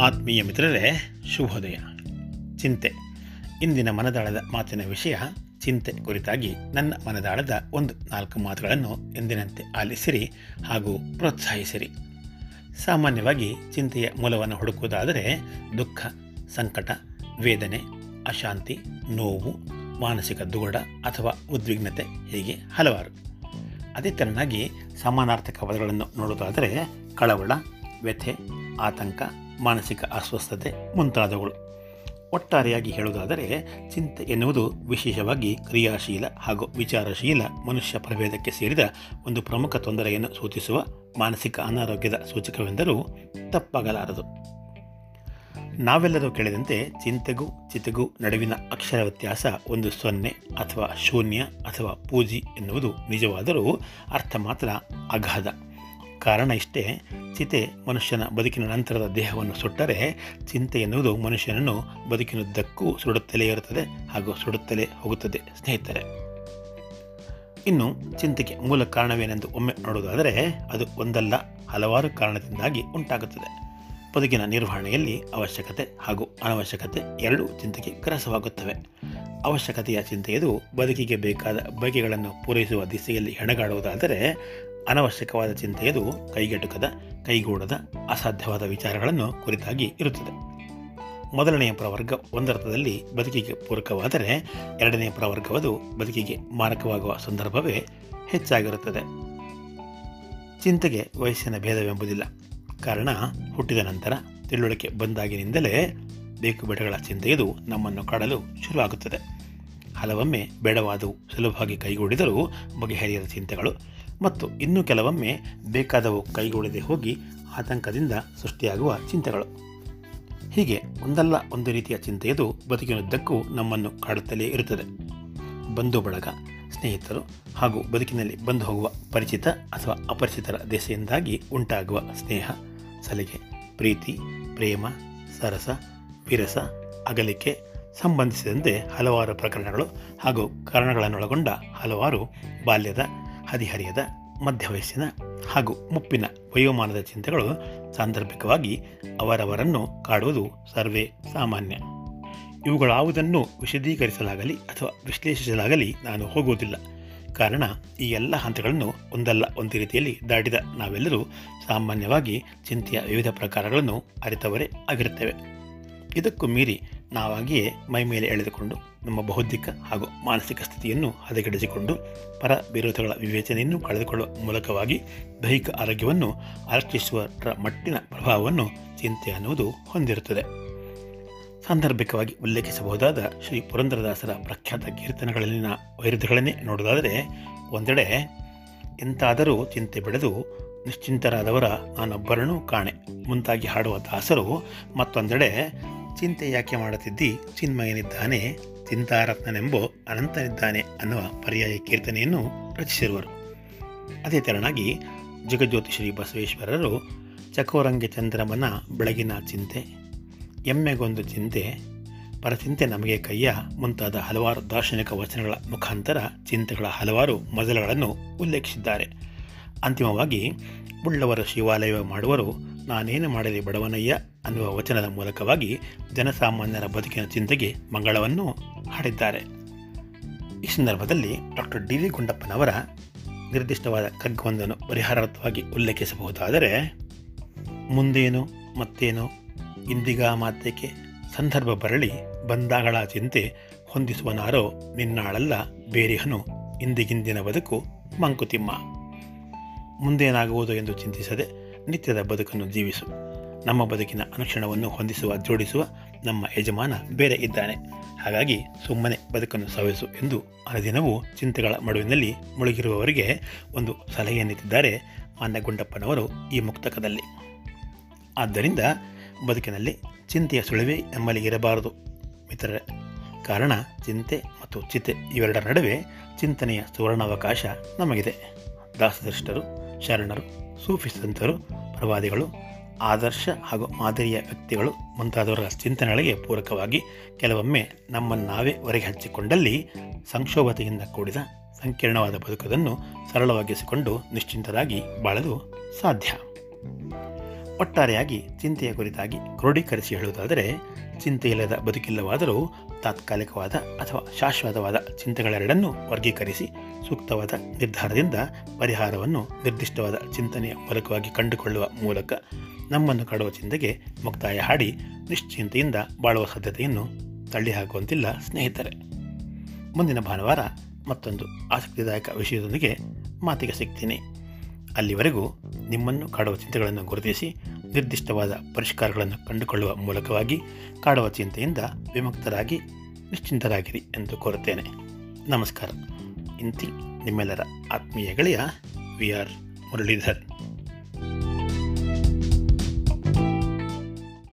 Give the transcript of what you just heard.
ಆತ್ಮೀಯ ಮಿತ್ರರೇ, ಶುಭೋದಯ. ಚಿಂತೆ. ಇಂದಿನ ಮನದಾಳದ ಮಾತಿನ ವಿಷಯ, ಚಿಂತೆ ಕುರಿತಾಗಿ ನನ್ನ ಮನದಾಳದ ಒಂದು ನಾಲ್ಕು ಮಾತುಗಳನ್ನು ಎಂದಿನಂತೆ ಆಲಿಸಿರಿ ಹಾಗೂ ಪ್ರೋತ್ಸಾಹಿಸಿರಿ. ಸಾಮಾನ್ಯವಾಗಿ ಚಿಂತೆಯ ಮೂಲವನ್ನು ಹುಡುಕುವುದಾದರೆ ದುಃಖ, ಸಂಕಟ, ವೇದನೆ, ಅಶಾಂತಿ, ನೋವು, ಮಾನಸಿಕ ದುಗುಡ ಅಥವಾ ಉದ್ವಿಗ್ನತೆ ಹೀಗೆ ಹಲವಾರು. ಅದೇ ತೆರನಾಗಿ ಸಮಾನಾರ್ಥಕ ಪದಗಳನ್ನು ನೋಡುವುದಾದರೆ ಕಳವಳ, ವ್ಯಥೆ, ಆತಂಕ ಮಾನಸಿಕ ಅಸ್ವಸ್ಥತೆ ಮುಂತಾದವುಗಳು. ಒಟ್ಟಾರೆಯಾಗಿ ಹೇಳುವುದಾದರೆ, ಚಿಂತೆ ಎನ್ನುವುದು ವಿಶೇಷವಾಗಿ ಕ್ರಿಯಾಶೀಲ ಹಾಗೂ ವಿಚಾರಶೀಲ ಮನುಷ್ಯ ಪ್ರಭೇದಕ್ಕೆ ಸೇರಿದ ಒಂದು ಪ್ರಮುಖ ತೊಂದರೆಯನ್ನು ಸೂಚಿಸುವ ಮಾನಸಿಕ ಅನಾರೋಗ್ಯದ ಸೂಚಕವೆಂದರೂ ತಪ್ಪಾಗಲಾರದು. ನಾವೆಲ್ಲರೂ ಕೇಳಿದಂತೆ ಚಿಂತೆಗೂ ಚಿತೆಗೂ ನಡುವಿನ ಅಕ್ಷರ ವ್ಯತ್ಯಾಸ ಒಂದು ಸೊನ್ನೆ ಅಥವಾ ಶೂನ್ಯ ಅಥವಾ ಪೂಜಿ ಎನ್ನುವುದು ನಿಜವಾದರೂ ಅರ್ಥ ಮಾತ್ರ ಅಗಾಧ. ಕಾರಣ ಇಷ್ಟೇ. ಚಿತೆ ಮನುಷ್ಯನ ಬದುಕಿನ ನಂತರದ ದೇಹವನ್ನು ಸುಟ್ಟರೆ ಚಿಂತೆ ಎನ್ನುವುದು ಮನುಷ್ಯನನ್ನು ಬದುಕಿನುದ್ದಕ್ಕೂ ಸುಡುತ್ತಲೇ ಇರುತ್ತದೆ ಹಾಗೂ ಸುಡುತ್ತಲೇ ಹೋಗುತ್ತದೆ, ಸ್ನೇಹಿತರೆ. ಇನ್ನು ಚಿಂತೆಗೆ ಮೂಲ ಕಾರಣವೇನೆಂದು ಒಮ್ಮೆ ನೋಡುವುದಾದರೆ ಅದು ಒಂದಲ್ಲ, ಹಲವಾರು ಕಾರಣದಿಂದಾಗಿ ಉಂಟಾಗುತ್ತದೆ. ಬದುಕಿನ ನಿರ್ವಹಣೆಯಲ್ಲಿ ಅವಶ್ಯಕತೆ ಹಾಗೂ ಅನವಶ್ಯಕತೆ ಎರಡೂ ಚಿಂತೆಗೆ ಗ್ರಸವಾಗುತ್ತವೆ. ಅವಶ್ಯಕತೆಯ ಚಿಂತೆಯದು ಬದುಕಿಗೆ ಬೇಕಾದ ಬಗೆಗಳನ್ನು ಪೂರೈಸುವ ದಿಸೆಯಲ್ಲಿ ಹೆಣಗಾಡುವುದಾದರೆ ಅನವಶ್ಯಕವಾದ ಚಿಂತೆಯದು ಕೈಗೆಟುಕದ, ಕೈಗೂಡದ, ಅಸಾಧ್ಯವಾದ ವಿಚಾರಗಳನ್ನು ಕುರಿತಾಗಿ ಇರುತ್ತದೆ. ಮೊದಲನೆಯ ಪ್ರವರ್ಗ ಒಂದರ್ಥದಲ್ಲಿ ಬದುಕಿಗೆ ಪೂರಕವಾದರೆ ಎರಡನೆಯ ಪ್ರವರ್ಗವದು ಬದುಕಿಗೆ ಮಾರಕವಾಗುವ ಸಂದರ್ಭವೇ ಹೆಚ್ಚಾಗಿರುತ್ತದೆ. ಚಿಂತೆಗೆ ವಯಸ್ಸಿನ ಭೇದವೆಂಬುದಿಲ್ಲ. ಕಾರಣ ಹುಟ್ಟಿದ ನಂತರ ತಿಳುವಳಿಕೆ ಬಂದಾಗಿನಿಂದಲೇ ಬೇಕು ಬೇಡಗಳ ಚಿಂತೆಯದು ನಮ್ಮನ್ನು ಕಾಡಲು ಶುರುವಾಗುತ್ತದೆ. ಹಲವೊಮ್ಮೆ ಬೇಡವಾದವು ಸುಲಭವಾಗಿ ಕೈಗೂಡಿದರೂ ಬಗೆಹರಿಯದ ಚಿಂತೆಗಳು. ಮತ್ತು ಇನ್ನೂ ಕೆಲವೊಮ್ಮೆ ಬೇಕಾದವು ಕೈಗೂಡದೆ ಹೋಗಿ ಆತಂಕದಿಂದ ಸೃಷ್ಟಿಯಾಗುವ ಚಿಂತೆಗಳು. ಹೀಗೆ ಒಂದಲ್ಲ ಒಂದು ರೀತಿಯ ಚಿಂತೆಯದು ಬದುಕಿನುದ್ದಕ್ಕೂ ನಮ್ಮನ್ನು ಕಾಡುತ್ತಲೇ ಇರುತ್ತದೆ. ಬಂಧು ಬಳಗ, ಸ್ನೇಹಿತರು ಹಾಗೂ ಬದುಕಿನಲ್ಲಿ ಬಂದು ಹೋಗುವ ಪರಿಚಿತ ಅಥವಾ ಅಪರಿಚಿತರ ದೆಸೆಯಿಂದಾಗಿ ಉಂಟಾಗುವ ಸ್ನೇಹ, ಸಲಿಗೆ, ಪ್ರೀತಿ, ಪ್ರೇಮ, ಸರಸ ವಿರಸ ಅಗಲಿಕೆ ಸಂಬಂಧಿಸಿದಂತೆ ಹಲವಾರು ಪ್ರಕರಣಗಳು ಹಾಗೂ ಕಾರಣಗಳನ್ನೊಳಗೊಂಡ ಹಲವಾರು ಬಾಲ್ಯದ, ಹದಿಹರಿಯದ, ಮಧ್ಯವಯಸ್ಸಿನ ಹಾಗೂ ಮುಪ್ಪಿನ ವಯೋಮಾನದ ಚಿಂತೆಗಳು ಸಾಂದರ್ಭಿಕವಾಗಿ ಅವರವರನ್ನು ಕಾಡುವುದು ಸರ್ವೇ ಸಾಮಾನ್ಯ. ಇವುಗಳಾವುದನ್ನು ವಿಶದೀಕರಿಸಲಾಗಲಿ ಅಥವಾ ವಿಶ್ಲೇಷಿಸಲಾಗಲಿ ನಾನು ಹೋಗುವುದಿಲ್ಲ. ಕಾರಣ, ಈ ಎಲ್ಲ ಹಂತಗಳನ್ನು ಒಂದಲ್ಲ, ಒಂದು ರೀತಿಯಲ್ಲಿ ದಾಟಿದ ನಾವೆಲ್ಲರೂ ಸಾಮಾನ್ಯವಾಗಿ ಚಿಂತೆಯ ವಿವಿಧ ಪ್ರಕಾರಗಳನ್ನು ಅರಿತವರೇ ಆಗಿರುತ್ತೇವೆ. ಇದಕ್ಕೂ ಮೀರಿ ನಾವಾಗಿಯೇ ಮೈ ಮೇಲೆ ಎಳೆದುಕೊಂಡು ನಮ್ಮ ಬೌದ್ಧಿಕ ಹಾಗೂ ಮಾನಸಿಕ ಸ್ಥಿತಿಯನ್ನು ಹದಗೆಡಿಸಿಕೊಂಡು ಪರ ವಿರೋಧಗಳ ವಿವೇಚನೆಯನ್ನು ಕಳೆದುಕೊಳ್ಳುವ ಮೂಲಕವಾಗಿ ದೈಹಿಕ ಆರೋಗ್ಯವನ್ನು ಆರಕ್ಷಿಸುವರ ಮಟ್ಟಿನ ಪ್ರಭಾವವನ್ನು ಚಿಂತೆ ಅನ್ನುವುದು ಹೊಂದಿರುತ್ತದೆ. ಸಾಂದರ್ಭಿಕವಾಗಿ ಉಲ್ಲೇಖಿಸಬಹುದಾದ ಶ್ರೀ ಪುರಂದರದಾಸರ ಪ್ರಖ್ಯಾತ ಕೀರ್ತನೆಗಳಲ್ಲಿನ ವೈರುಧ್ಯಗಳನ್ನೇ ನೋಡೋದಾದರೆ ಒಂದೆಡೆ ಎಂತಾದರೂ ಚಿಂತೆ ಬೆಳೆದು ನಿಶ್ಚಿಂತರಾದವರ ನಾನೊಬ್ಬರನ್ನೂ ಕಾಣೆ. ಮುಂತಾಗಿ ಹಾಡುವ ದಾಸರು ಮತ್ತೊಂದೆಡೆ ಚಿಂತೆ ಯಾಕೆ ಮಾಡುತ್ತಿದ್ದಿ? ಚಿನ್ಮಯನಿದ್ದಾನೆ, ಚಿಂತಾರತ್ನನೆಂಬೋ ಅನಂತನಿದ್ದಾನೆ ಅನ್ನುವ ಪರ್ಯಾಯ ಕೀರ್ತನೆಯನ್ನು ರಚಿಸಿರುವರು. ಅದೇ ತೆರನಾಗಿ ಜಗಜ್ಯೋತಿ ಶ್ರೀ ಬಸವೇಶ್ವರರು ಚಕೋರಂಗಿ ಚಂದ್ರಮನ ಬೆಳಗಿನ ಚಿಂತೆ, ಎಮ್ಮೆಗೊಂದು ಚಿಂತೆ, ಪರಚಿಂತೆ ನಮಗೆ ಕೈಯ ಮುಂತಾದ ಹಲವಾರು ದಾರ್ಶನಿಕ ವಚನಗಳ ಮುಖಾಂತರ ಚಿಂತೆಗಳ ಹಲವಾರು ಮಜಲಗಳನ್ನು ಉಲ್ಲೇಖಿಸಿದ್ದಾರೆ. ಅಂತಿಮವಾಗಿ ಬುಳ್ಳವರ ಶಿವಾಲಯ ಮಾಡುವರು ನಾನೇನು ಮಾಡಲಿ ಬಡವನಯ್ಯ ಅನ್ನುವ ವಚನದ ಮೂಲಕವಾಗಿ ಜನಸಾಮಾನ್ಯರ ಬದುಕಿನ ಚಿಂತೆಗೆ ಮಂಗಳವನ್ನು ಹಾಡಿದ್ದಾರೆ. ಈ ಸಂದರ್ಭದಲ್ಲಿ ಡಾಕ್ಟರ್ ಡಿ ವಿ ಗುಂಡಪ್ಪನವರ ನಿರ್ದಿಷ್ಟವಾದ ಕಗ್ಗವೊಂದನ್ನು ಪರಿಹಾರಾರ್ಥವಾಗಿ ಉಲ್ಲೇಖಿಸಬಹುದಾದರೆ, ಮುಂದೇನು ಮತ್ತೇನು ಇಂದಿಗ ಮಾತೇಕೆ ಸಂದರ್ಭ ಬರಲಿ ಬಂದಾಗಳ ಚಿಂತೆ ಹೊಂದಿಸುವನಾರೋ ನಿನ್ನಾಳಲ್ಲ ಬೇರಿಹನು ಇಂದಿಗಿಂದಿನ ಬದುಕು ಮಂಕುತಿಮ್ಮ. ಮುಂದೇನಾಗುವುದು ಎಂದು ಚಿಂತಿಸದೆ ನಿತ್ಯದ ಬದುಕನ್ನು ಜೀವಿಸು. ನಮ್ಮ ಬದುಕಿನ ಅನುಕ್ಷಣವನ್ನು ಹೊಂದಿಸುವ, ಜೋಡಿಸುವ ನಮ್ಮ ಯಜಮಾನ ಬೇರೆ ಇದ್ದಾನೆ. ಹಾಗಾಗಿ ಸುಮ್ಮನೆ ಬದುಕನ್ನು ಸವಿಸು ಎಂದು ಅನುದಿನವೂ ಚಿಂತೆಗಳ ಮಡುವಿನಲ್ಲಿ ಮುಳುಗಿರುವವರಿಗೆ ಒಂದು ಸಲಹೆಯನ್ನಿತ್ತಿದ್ದಾರೆ ಮಾನ್ಯ ಗುಂಡಪ್ಪನವರು ಈ ಮುಕ್ತಕದಲ್ಲಿ. ಆದ್ದರಿಂದ ಬದುಕಿನಲ್ಲಿ ಚಿಂತೆಯ ಸುಳಿವೆ ನಮ್ಮಲ್ಲಿ ಇರಬಾರದು. ಮಿತ್ರರೇ, ಕಾರಣ ಚಿಂತೆ ಮತ್ತು ಚಿತೆ ಇವೆರಡರ ನಡುವೆ ಚಿಂತನೆಯ ಸುವರ್ಣಾವಕಾಶ ನಮಗಿದೆ. ದಾಸದೃಷ್ಟರು, ಶರಣರು ಸೂಫಿ ಸಂತರು ಪ್ರವಾದಿಗಳು, ಆದರ್ಶ ಹಾಗೂ ಮಾದರಿಯ ವ್ಯಕ್ತಿಗಳು ಮುಂತಾದವರ ಚಿಂತನೆಗಳಿಗೆ ಪೂರಕವಾಗಿ ಕೆಲವೊಮ್ಮೆ ನಮ್ಮನ್ನು ನಾವೇ ಹೊರಗೆ ಹಚ್ಚಿಕೊಂಡಲ್ಲಿ ಸಂಕ್ಷೋಭತೆಯಿಂದ ಕೂಡಿದ ಸಂಕೀರ್ಣವಾದ ಬದುಕನ್ನು ಸರಳವಾಗಿಸಿಕೊಂಡು ನಿಶ್ಚಿಂತರಾಗಿ ಬಾಳಲು ಸಾಧ್ಯ. ಒಟ್ಟಾರೆಯಾಗಿ ಚಿಂತೆಯ ಕುರಿತಾಗಿ ಕ್ರೋಢೀಕರಿಸಿ ಹೇಳುವುದಾದರೆ ಚಿಂತೆಯಿಲ್ಲದ ಬದುಕಿಲ್ಲವಾದರೂ ತಾತ್ಕಾಲಿಕವಾದ ಅಥವಾ ಶಾಶ್ವತವಾದ ಚಿಂತೆಗಳೆರಡನ್ನೂ ವರ್ಗೀಕರಿಸಿ ಸೂಕ್ತವಾದ ನಿರ್ಧಾರದಿಂದ ಪರಿಹಾರವನ್ನು ನಿರ್ದಿಷ್ಟವಾದ ಚಿಂತನೆಯ ಮೂಲಕವಾಗಿ ಕಂಡುಕೊಳ್ಳುವ ಮೂಲಕ ನಮ್ಮನ್ನು ಕಾಡುವ ಚಿಂತೆಗೆ ಮುಕ್ತಾಯ ಹಾಡಿ ನಿಶ್ಚಿಂತೆಯಿಂದ ಬಾಳುವ ಸಾಧ್ಯತೆಯನ್ನು ತಳ್ಳಿಹಾಕುವಂತಿಲ್ಲ ಸ್ನೇಹಿತರೆ. ಮುಂದಿನ ಭಾನುವಾರ ಮತ್ತೊಂದು ಆಸಕ್ತಿದಾಯಕ ವಿಷಯದೊಂದಿಗೆ ಮಾತಿಗೆ ಸಿಗ್ತೀನಿ. ಅಲ್ಲಿವರೆಗೂ ನಿಮ್ಮನ್ನು ಕಾಡುವ ಚಿಂತೆಗಳನ್ನು ಗುರುತಿಸಿ ನಿರ್ದಿಷ್ಟವಾದ ಪರಿಷ್ಕಾರಗಳನ್ನು ಕಂಡುಕೊಳ್ಳುವ ಮೂಲಕವಾಗಿ ಕಾಡುವ ಚಿಂತೆಯಿಂದ ವಿಮುಕ್ತರಾಗಿ ನಿಶ್ಚಿಂತರಾಗಿರಿ ಎಂದು ಕೋರುತ್ತೇನೆ. ನಮಸ್ಕಾರ. ಇಂತಿ ನಿಮ್ಮೆಲ್ಲರ ಆತ್ಮೀಯ ಗೆಳೆಯ ವಿ ಆರ್ ಮುರಳೀಧರ್.